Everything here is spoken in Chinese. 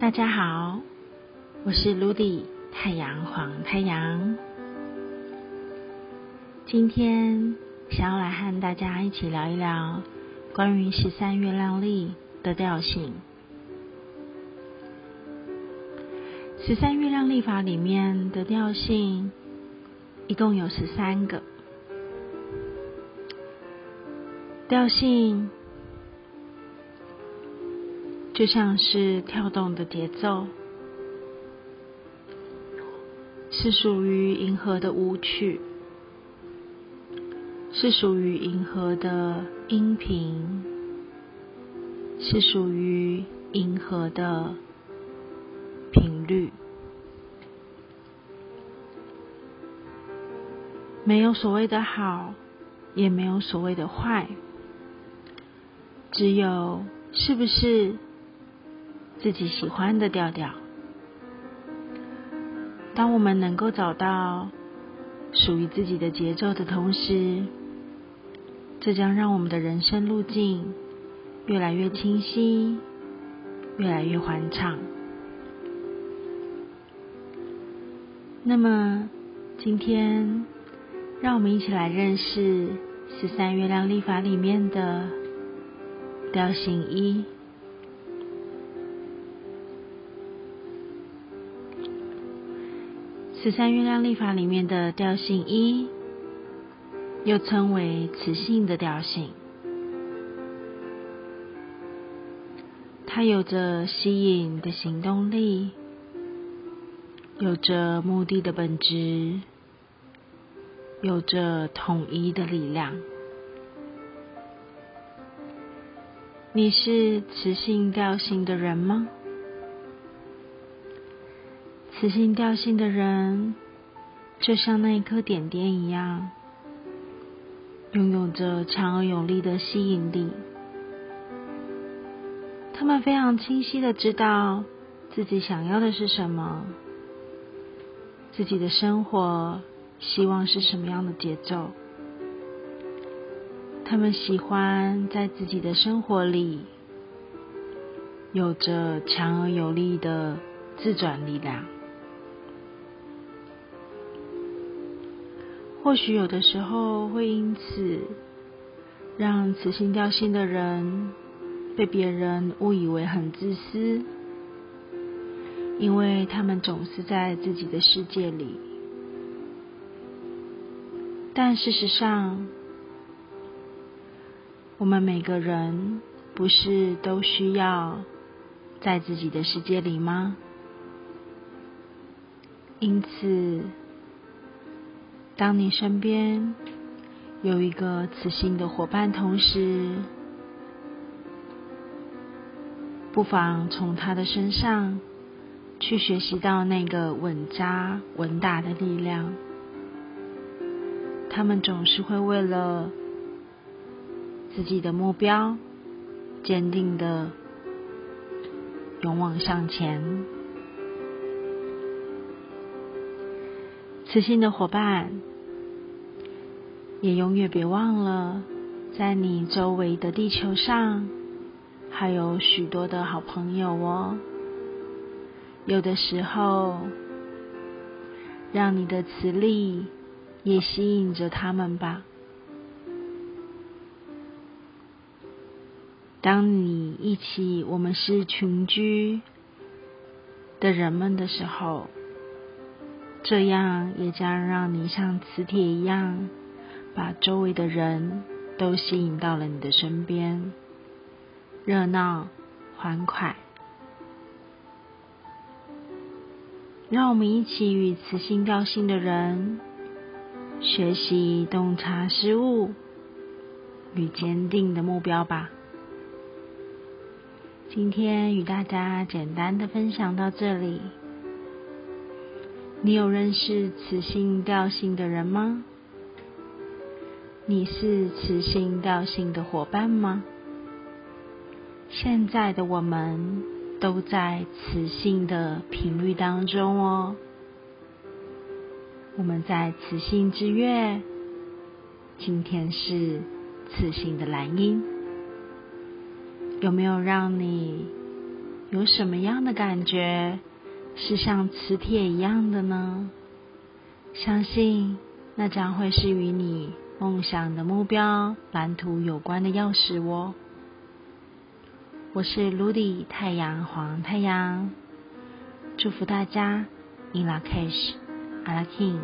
大家好，我是 Ludy 太阳黄太阳。今天想要来和大家一起聊一聊关于十三月亮历的调性。十三月亮历法里面的调性一共有十三个调性。就像是跳动的节奏，是属于银河的舞曲，是属于银河的音频，是属于银河的频率。没有所谓的好，也没有所谓的坏，只有是不是。自己喜欢的调调。当我们能够找到属于自己的节奏的同时，这将让我们的人生路径越来越清晰，越来越欢畅。那么，今天让我们一起来认识十三月亮历法里面的调性一。十三月亮历法里面的调性一，又称为磁性的调性，它有着吸引的行动力，有着目的的本质，有着统一的力量。你是磁性调性的人吗？磁性调性的人，就像那一颗点点一样，拥有着强而有力的吸引力。他们非常清晰的知道自己想要的是什么，自己的生活希望是什么样的节奏。他们喜欢在自己的生活里有着强而有力的自转力量。或许有的时候会因此让磁性调性的人被别人误以为很自私，因为他们总是在自己的世界里。但事实上，我们每个人不是都需要在自己的世界里吗？因此。当你身边有一个磁性的伙伴，同时，不妨从他的身上去学习到那个稳扎稳打的力量。他们总是会为了自己的目标，坚定的勇往向前。磁性的伙伴。也永远别忘了，在你周围的地球上，还有许多的好朋友哦。有的时候，让你的磁力也吸引着他们吧。当你一起，我们是群居的人们的时候，这样也将让你像磁铁一样。把周围的人都吸引到了你的身边，热闹欢快。让我们一起与磁性调性的人学习洞察失误与坚定的目标吧。今天与大家简单的分享到这里。你有认识磁性调性的人吗？你是磁性调性的伙伴吗？现在的我们都在磁性的频率当中哦。我们在磁性之月，今天是磁性的蓝音，有没有让你有什么样的感觉是像磁铁一样的呢？相信那将会是与你梦想的目标蓝图有关的钥匙哦。我是 Ludy 太阳黄太阳，祝福大家 In La Cash, a la King。